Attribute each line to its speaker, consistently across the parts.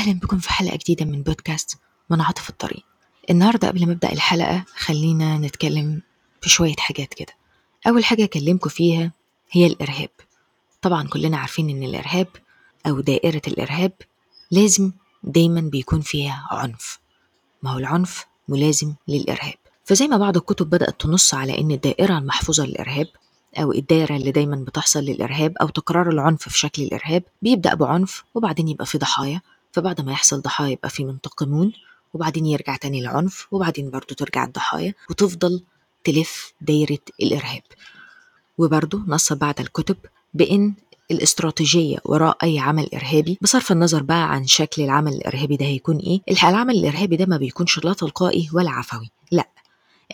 Speaker 1: أهلا بكم في حلقة جديدة من بودكاست منعطف الطريق. النهاردة قبل ما أبدأ الحلقة خلينا نتكلم في شوية حاجات كده. أول حاجة أكلمكم فيها هي الإرهاب. طبعا كلنا عارفين إن الإرهاب أو دائرة الإرهاب لازم دايما بيكون فيها عنف. ما هو العنف ملازم للإرهاب. فزي ما بعض الكتب بدأت تنص على إن الدائرة المحفوظة للإرهاب أو الدائرة اللي دايما بتحصل للإرهاب أو تكرار العنف في شكل الإرهاب بيبدأ بعنف وبعدين يبقى في ضحايا فبعد ما يحصل ضحايا يبقى في منتقمون وبعدين يرجع تاني العنف وبعدين برضو ترجع الضحايا وتفضل تلف دايرة الإرهاب. وبرضو نص بعض الكتب بإن الاستراتيجية وراء أي عمل إرهابي بصرف النظر بقى عن شكل العمل الإرهابي ده هيكون إيه؟ العمل الإرهابي ده ما بيكونش لا تلقائي ولا عفوي لأ.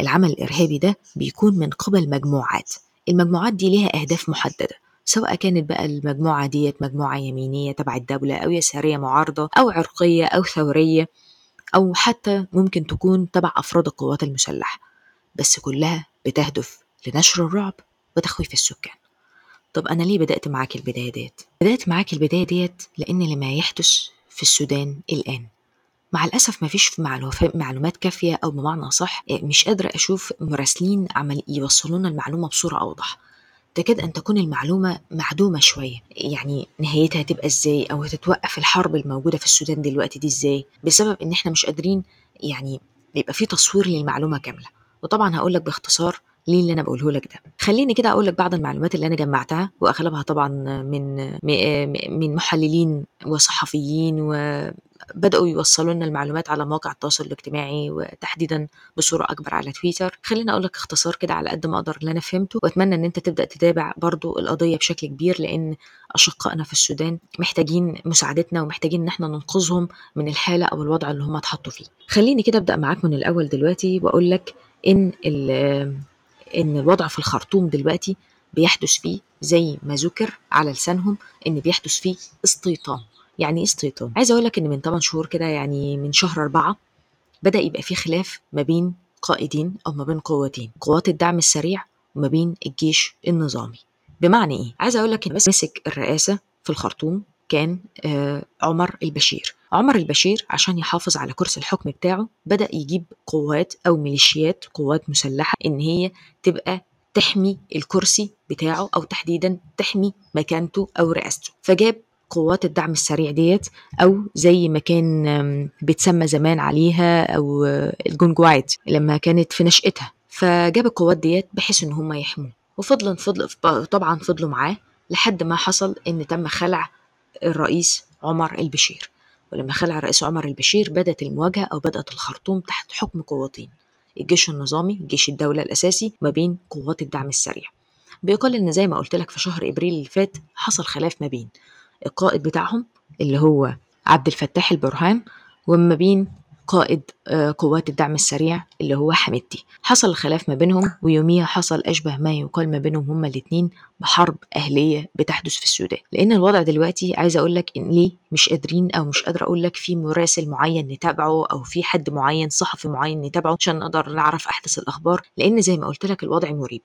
Speaker 1: العمل الإرهابي ده بيكون من قبل مجموعات. المجموعات دي ليها أهداف محددة. سواء كانت بقى المجموعة ديت مجموعة يمينية تبع الدولة أو يسارية معارضة أو عرقية أو ثورية أو حتى ممكن تكون تبع أفراد القوات المسلحة بس كلها بتهدف لنشر الرعب وتخويف السكان طب أنا ليه بدأت معاك البداية ديت؟ بدأت معاك البداية ديت لأن لما يحدث في السودان الآن مع الأسف مفيش معلومات كافية أو بمعنى صح مش قادرة أشوف مراسلين عمل يوصلونا المعلومة بصورة أوضح تكاد أن تكون المعلومة معدومة شوية. يعني نهايتها هتبقى إزاي؟ أو هتتوقف الحرب الموجودة في السودان دلوقتي دي إزاي؟ بسبب إن إحنا مش قادرين يعني يبقى في تصوير للمعلومة كاملة. وطبعا هقول لك باختصار ليه اللي أنا بقوله لك ده. خليني كده أقول لك بعض المعلومات اللي أنا جمعتها وأغلبها طبعا من من محللين وصحفيين وبداوا يوصلوا لنا المعلومات على مواقع التواصل الاجتماعي وتحديدا بصورة أكبر على تويتر. خليني أقول لك اختصار كده على قد ما أقدر اللي أنا فهمته وأتمنى إن أنت تبدأ تتابع برضو القضية بشكل كبير لأن أشقائنا في السودان محتاجين مساعدتنا ومحتاجين إن إحنا ننقذهم من الحالة أو الوضع اللي هم اتحطوا فيه. خليني كده أبدأ معاك من الأول دلوقتي وأقول لك إن إن الوضع في الخرطوم دلوقتي بيحدث فيه زي ما ذكر على لسانهم إن بيحدث فيه استيطان. يعني إيه استيطان عايزة أقول لك إن من 8 شهور كده يعني من شهر أربعة بدأ يبقى في خلاف ما بين قائدين أو ما بين قوتين قوات الدعم السريع وما بين الجيش النظامي. بمعنى إيه؟ عايزة أقول لك إن بس مسك الرئاسة في الخرطوم كان آه عمر البشير. عمر البشير عشان يحافظ على كرسي الحكم بتاعه بدأ يجيب قوات أو ميليشيات قوات مسلحة إن هي تبقى تحمي الكرسي بتاعه أو تحديدا تحمي مكانته أو رئاسته. فجاب قوات الدعم السريع ديت أو زي ما كان بيتسمى زمان عليها أو الجنجوعات لما كانت في نشأتها. فجاب القوات ديت بحيث إن هم يحموه. وفضلا فضل طبعا فضلوا معاه لحد ما حصل إن تم خلع الرئيس عمر البشير. ولما خلع الرئيس عمر البشير بدأت المواجهة أو بدأت الخرطوم تحت حكم قوتين الجيش النظامي جيش الدولة الأساسي ما بين قوات الدعم السريع. بيقال إن زي ما قلت لك في شهر إبريل اللي فات حصل خلاف ما بين. القائد بتاعهم اللي هو عبد الفتاح البرهان وما بين قائد قوات الدعم السريع اللي هو حميدتي. حصل الخلاف ما بينهم ويوميها حصل أشبه ما يقال ما بينهم هما الاتنين بحرب أهلية بتحدث في السودان. لأن الوضع دلوقتي عايزة أقول لك إن ليه مش قادرين أو مش قادرة أقول لك في مراسل معين نتابعه أو في حد معين صحفي معين نتابعه عشان نقدر نعرف أحدث الأخبار. لأن زي ما قلت لك الوضع مريب.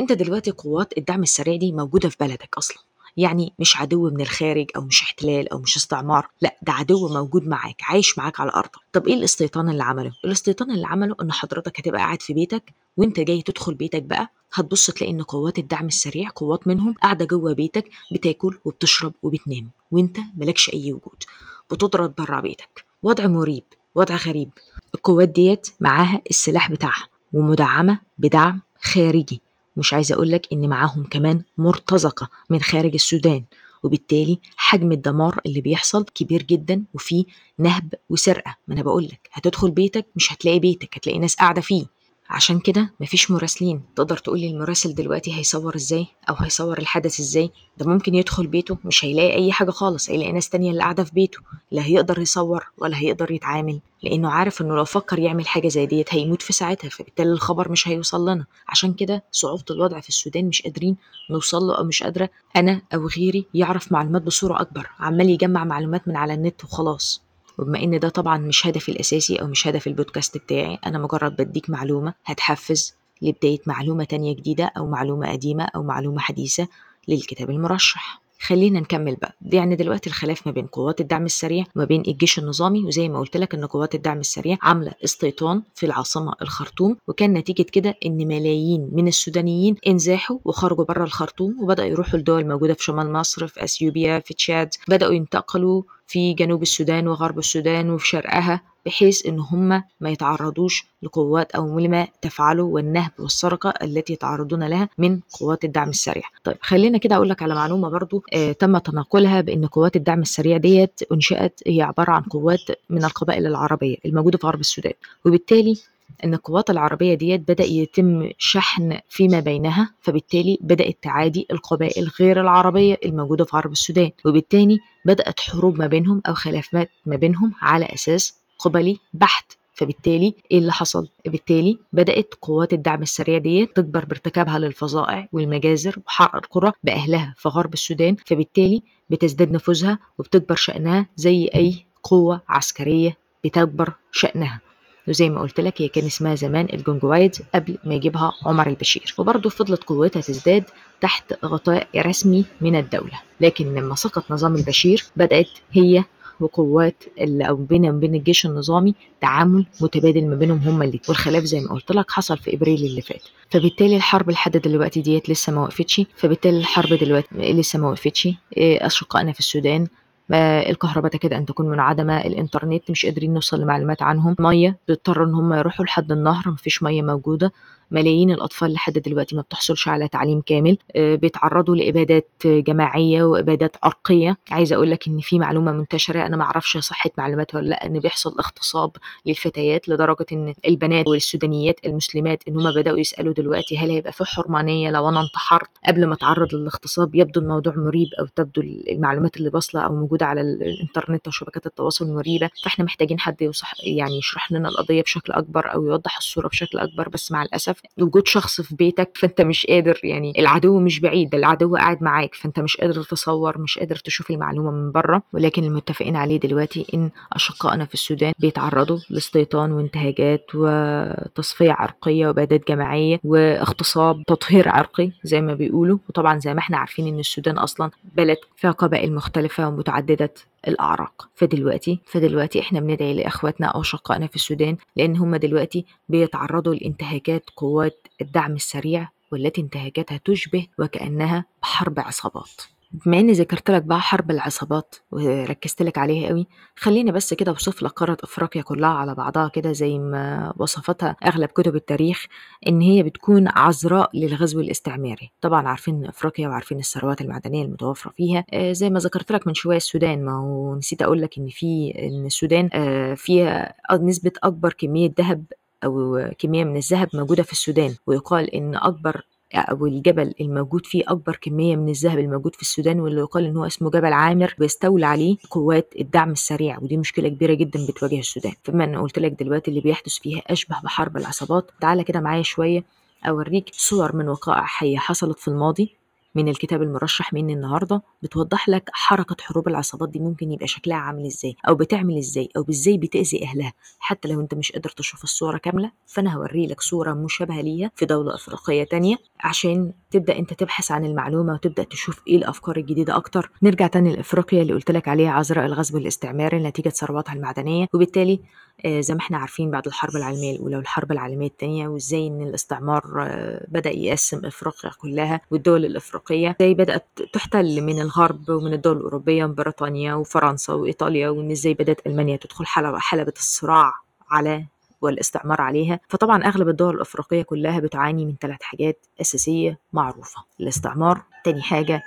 Speaker 1: أنت دلوقتي قوات الدعم السريع دي موجودة في بلدك أصلا. يعني مش عدو من الخارج أو مش احتلال أو مش استعمار لا ده عدو موجود معاك عايش معاك على ارضك طب إيه الاستيطان اللي عمله؟ الاستيطان اللي عمله إن حضرتك هتبقى قاعد في بيتك وأنت جاي تدخل بيتك بقى هتبص تلاقي إن قوات الدعم السريع قوات منهم قاعدة جوه بيتك بتاكل وبتشرب وبتنام وأنت مالكش أي وجود. بتطرد بره بيتك. وضع مريب وضع غريب. القوات ديت معاها السلاح بتاعها ومدعمة بدعم خارجي. مش عايزة أقولك إن معاهم كمان مرتزقة من خارج السودان وبالتالي حجم الدمار اللي بيحصل كبير جدا وفيه نهب وسرقة. ما أنا بقولك هتدخل بيتك مش هتلاقي بيتك هتلاقي ناس قاعدة فيه. عشان كده مفيش مراسلين. تقدر تقولي المراسل دلوقتي هيصور إزاي؟ أو هيصور الحدث إزاي؟ ده ممكن يدخل بيته مش هيلاقي أي حاجة خالص. هيلاقي ناس تانية اللي قاعدة في بيته. لا هيقدر يصور ولا هيقدر يتعامل لأنه عارف إنه لو فكر يعمل حاجة زي ديت هيموت في ساعتها. فبالتالي الخبر مش هيوصل لنا. عشان كده صعوبة الوضع في السودان مش قادرين نوصل له أو مش قادرة أنا أو غيري يعرف معلومات بصورة أكبر. عمال يجمع معلومات من على النت وخلاص. وبما إن ده طبعا مش هدفي الأساسي أو مش هدف البودكاست بتاعي أنا مجرد بديك معلومة هتحفز لبداية معلومة تانية جديدة أو معلومة قديمة أو معلومة حديثة للكتاب المرشح. خلينا نكمل بقى. يعني دلوقتي الخلاف ما بين قوات الدعم السريع وما بين الجيش النظامي وزي ما قلت لك إن قوات الدعم السريع عاملة استيطان في العاصمة الخرطوم وكان نتيجة كده إن ملايين من السودانيين انزاحوا وخرجوا بره الخرطوم وبدأوا يروحوا لدول موجودة في شمال مصر في اثيوبيا في تشاد بدأوا ينتقلوا في جنوب السودان وغرب السودان وفي شرقها بحيث إن هم ما يتعرضوش لقوات أو لما تفعله والنهب والسرقة التي يتعرضون لها من قوات الدعم السريع. طيب خلينا كده أقول لك على معلومة برضو آه تم تناقلها بأن قوات الدعم السريع ديت أنشئت هي عبارة عن قوات من القبائل العربية الموجودة في غرب السودان وبالتالي إن القوات العربية ديت بدأ يتم شحن فيما بينها فبالتالي بدأت تعادي القبائل غير العربية الموجودة في غرب السودان. وبالتالي بدأت حروب ما بينهم أو خلافات ما بينهم على أساس قبلي بحت. فبالتالي إيه اللي حصل؟ بالتالي بدأت قوات الدعم السريع ديت تكبر بارتكابها للفظائع والمجازر وحرق القرى بأهلها في غرب السودان. فبالتالي بتزداد نفوذها وبتكبر شأنها زي أي قوة عسكرية بتكبر شأنها. وزي ما قلت لك هي كان اسمها زمان الجونجوايد قبل ما يجيبها عمر البشير. وبرضه فضلت قوتها تزداد تحت غطاء رسمي من الدولة. لكن لما سقط نظام البشير بدأت هي وقوات اللي أو بين بين الجيش النظامي تعامل متبادل ما بينهم هما اللي والخلاف زي ما قلت لك حصل في إبريل اللي فات. فبالتالي الحرب لحد دلوقتي ديت لسه ما وقفتش. فبالتالي الحرب دلوقتي لسه ما وقفتش. أشقائنا في السودان الكهرباء تكاد أن تكون منعدمة الإنترنت مش قادرين نوصل لمعلومات عنهم مية بيضطروا إن هم يروحوا لحد النهر مفيش مية موجودة. ملايين الأطفال لحد دلوقتي ما بتحصلش على تعليم كامل بيتعرضوا لإبادات جماعية وإبادات عرقية عايزة أقول لك إن في معلومة منتشرة أنا ما أعرفش صحة معلوماتها ولا لأ إن بيحصل اغتصاب للفتيات لدرجة إن البنات والسودانيات المسلمات إن هم بدأوا يسألوا دلوقتي هل هيبقى في حرمانية لو أنا انتحرت قبل ما أتعرض للاغتصاب. يبدو الموضوع مريب أو تبدو المعلومات اللي واصلة أو موجودة على الإنترنت وشبكات التواصل مريبة. فإحنا محتاجين حد يعني يشرح لنا القضية بشكل أكبر أو يوضح الصورة بشكل أكبر بس مع الأسف وجود شخص في بيتك فأنت مش قادر يعني العدو مش بعيد العدو قاعد معاك فأنت مش قادر تتصور مش قادر تشوف المعلومة من بره. ولكن المتفقين عليه دلوقتي إن أشقائنا في السودان بيتعرضوا لاستيطان وانتهاكات وتصفية عرقية وابادات جماعية واغتصاب تطهير عرقي زي ما بيقولوا. وطبعا زي ما إحنا عارفين إن السودان أصلا بلد فيها قبائل مختلفة ومتعددة الأعراق. فدلوقتي فدلوقتي إحنا بندعي لإخواتنا أو شقائنا في السودان لأن هم دلوقتي بيتعرضوا لإنتهاكات قوات الدعم السريع والتي انتهاكاتها تشبه وكأنها حرب عصابات. بما إني ذكرت لك بقى حرب العصابات وركزت لك عليها قوي خليني بس كده أوصف لك قارة إفريقيا كلها على بعضها كده زي ما وصفتها أغلب كتب التاريخ إن هي بتكون عذراء للغزو الاستعماري. طبعا عارفين إفريقيا وعارفين الثروات المعدنية المتوفرة فيها. آه زي ما ذكرت لك من شوية السودان ما هو نسيت أقول لك إن في إن السودان آه فيها نسبة أكبر كمية ذهب أو كمية من الذهب موجودة في السودان ويقال إن أكبر أو الجبل الموجود فيه أكبر كمية من الذهب الموجود في السودان واللي يقال إن هو اسمه جبل عامر بيستولى عليه قوات الدعم السريع ودي مشكلة كبيرة جدا بتواجه السودان. فبما أنا قلت لك دلوقتي اللي بيحدث فيها أشبه بحرب العصابات تعالى كده معايا شوية أوريك صور من وقائع حية حصلت في الماضي. من الكتاب المرشح مني النهارده بتوضح لك حركة حروب العصابات دي ممكن يبقى شكلها عامل إزاي أو بتعمل إزاي أو إزاي بتأذي أهلها حتى لو أنت مش قادر تشوف الصورة كاملة. فأنا هوري لك صورة مشابهة ليها في دولة أفريقية تانية عشان تبدأ أنت تبحث عن المعلومة وتبدأ تشوف إيه الأفكار الجديدة أكتر. نرجع تاني لإفريقيا اللي قلت لك عليها عذراء الغزو الاستعماري نتيجة ثرواتها المعدنية. وبالتالي آه زي ما إحنا عارفين بعد الحرب العالمية الأولى والحرب العالمية الثانية وإزاي إن الاستعمار آه بدأ يقسم إفريقيا كلها والدول الأفريقية. إزاي بدأت تحتل من الغرب ومن الدول الأوروبية بريطانيا وفرنسا وإيطاليا وإن إزاي بدأت ألمانيا تدخل حلبة حلبة الصراع على والاستعمار عليها. فطبعا أغلب الدول الأفريقية كلها بتعاني من ثلاث حاجات أساسية معروفة. الاستعمار تاني حاجة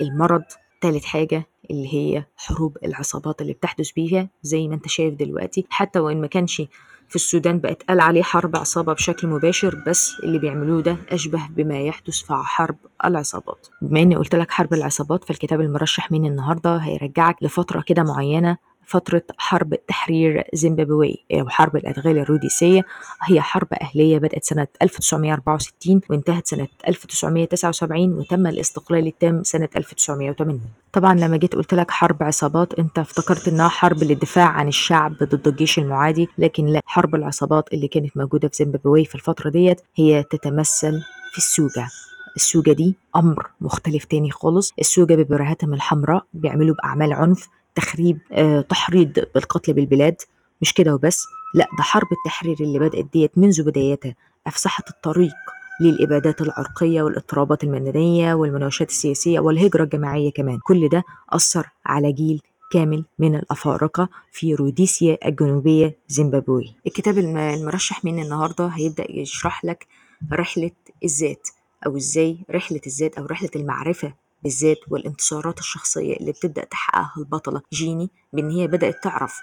Speaker 1: المرض تالت حاجة اللي هي حروب العصابات اللي بتحدث بيها زي ما أنت شايف دلوقتي. حتى وإن ما كانش في السودان بقت قال عليه حرب عصابة بشكل مباشر بس اللي بيعملوه ده أشبه بما يحدث في حرب العصابات. بما إني قلت لك حرب العصابات فالكتاب المرشح من النهاردة هيرجعك لفترة كده معينة فترة حرب تحرير زيمبابوي أو حرب الأدغال الروديسية. هي حرب أهلية بدأت سنة 1964 وانتهت سنة 1979 وتم الاستقلال التام سنة 1980 طبعا لما جيت قلت لك حرب عصابات أنت افتكرت إنها حرب للدفاع عن الشعب ضد الجيش المعادي لكن لا. حرب العصابات اللي كانت موجودة في زيمبابوي في الفترة ديت هي تتمثل في السوجة. السوجة دي أمر مختلف تاني خالص. السوجة ببراهاتهم الحمراء بيعملوا بأعمال عنف تخريب آه، تحريض بالقتل بالبلاد. مش كده وبس لا ده حرب التحرير اللي بدأت ديت منذ بدايتها أفسحت الطريق للإبادات العرقية والإضطرابات المدنية والمناوشات السياسية والهجرة الجماعية كمان. كل ده أثر على جيل كامل من الأفارقة في روديسيا الجنوبية زيمبابوي. الكتاب الم- المرشح من النهاردة هيبدأ يشرح لك رحلة الذات أو إزاي رحلة الذات أو رحلة المعرفة بالذات والانتصارات الشخصية اللي بتبدأ تحققها البطلة جيني بإن هي بدأت تعرف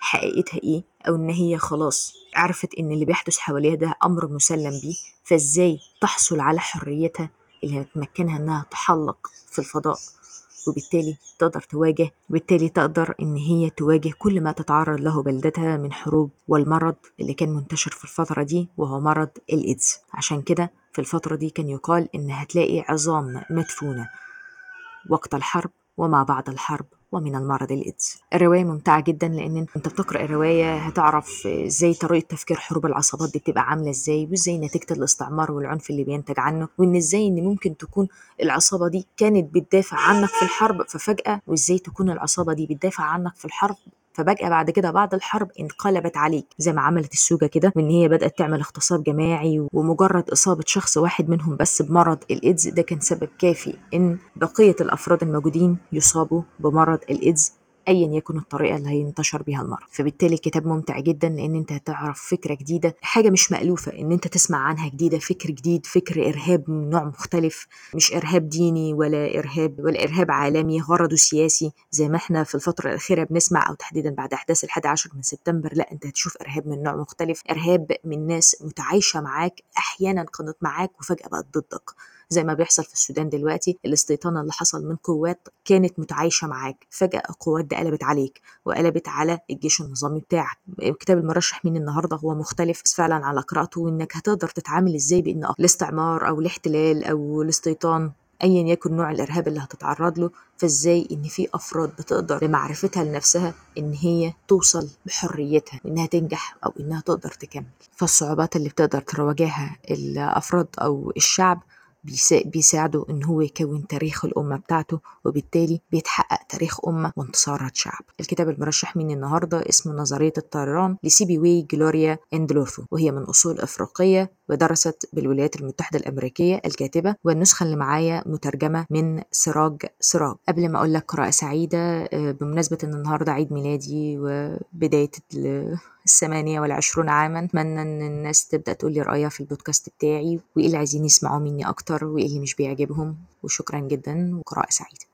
Speaker 1: حقيقتها إيه أو إن هي خلاص عرفت إن اللي بيحدث حواليها ده أمر مسلم بيه فإزاي تحصل على حريتها اللي هتمكنها إنها تحلق في الفضاء؟ وبالتالي تقدر تواجه وبالتالي تقدر إن هي تواجه كل ما تتعرض له بلدتها من حروب والمرض اللي كان منتشر في الفترة دي وهو مرض الإيدز. عشان كده في الفترة دي كان يقال إن هتلاقي عظام مدفونة. وقت الحرب وما بعد الحرب ومن المرض الإيدز الرواية ممتعة جدا لأن أنت بتقرأ الرواية هتعرف إزاي طريقة تفكير حروب العصابات دي بتبقى عاملة إزاي وإزاي نتيجة الاستعمار والعنف اللي بينتج عنه وإن إزاي إن ممكن تكون العصابة دي كانت بتدافع عنك في الحرب ففجأة وإزاي تكون العصابة دي بتدافع عنك في الحرب فبجأة بعد كده بعد الحرب انقلبت عليك زي ما عملت السوجة كده وإن هي بدأت تعمل اغتصاب جماعي ومجرد إصابة شخص واحد منهم بس بمرض الإيدز ده كان سبب كافي إن بقية الأفراد الموجودين يصابوا بمرض الإيدز. ايا يكن الطريقة اللي هينتشر بيها المرض. فبالتالي الكتاب ممتع جدا لأن أنت هتعرف فكرة جديدة حاجة مش مألوفة إن أنت تسمع عنها جديدة فكر جديد فكر إرهاب من نوع مختلف مش إرهاب ديني ولا إرهاب ولا إرهاب عالمي غرضه سياسي. زي ما إحنا في الفترة الأخيرة بنسمع أو تحديدا بعد أحداث الحادي عشر من سبتمبر لا أنت هتشوف إرهاب من نوع مختلف. إرهاب من ناس متعايشة معاك أحيانا كانت معاك وفجأة بقت ضدك. زي ما بيحصل في السودان دلوقتي الاستيطان اللي حصل من قوات كانت متعايشة معاك فجأة القوات دي قلبت عليك وقلبت على الجيش النظامي بتاعك. كتاب المرشح من النهاردة هو مختلف فعلا على قراءته وإنك هتقدر تتعامل إزاي بإن الاستعمار أو الاحتلال أو الاستيطان ايا يكن نوع الإرهاب اللي هتتعرض له فإزاي إن في أفراد بتقدر بمعرفتها لنفسها إن هي توصل بحريتها إنها تنجح أو إنها تقدر تكمل. فالصعوبات اللي بتقدر تواجهها الأفراد أو الشعب بيساعده إن هو يكون تاريخ الأمة بتاعته وبالتالي بيتحقق تاريخ أمة وانتصارات شعب. الكتاب المرشح مني النهاردة اسمه نظرية الطيران لسيبي وي جلوريا اندلوثو وهي من أصول أفريقية ودرست بالولايات المتحدة الأمريكية الكاتبة والنسخة اللي معايا مترجمة من سراج سراج. قبل ما أقول لك قراءة سعيدة بمناسبة إن النهاردة عيد ميلادي وبداية الثمانية والعشرون عاما أتمنى إن الناس تبدأ تقول لي رأيها في البودكاست بتاعي وإيه اللي عايزين يسمعوا مني أكتر وإيه اللي مش بيعجبهم. وشكرا جدا وقراءة سعيدة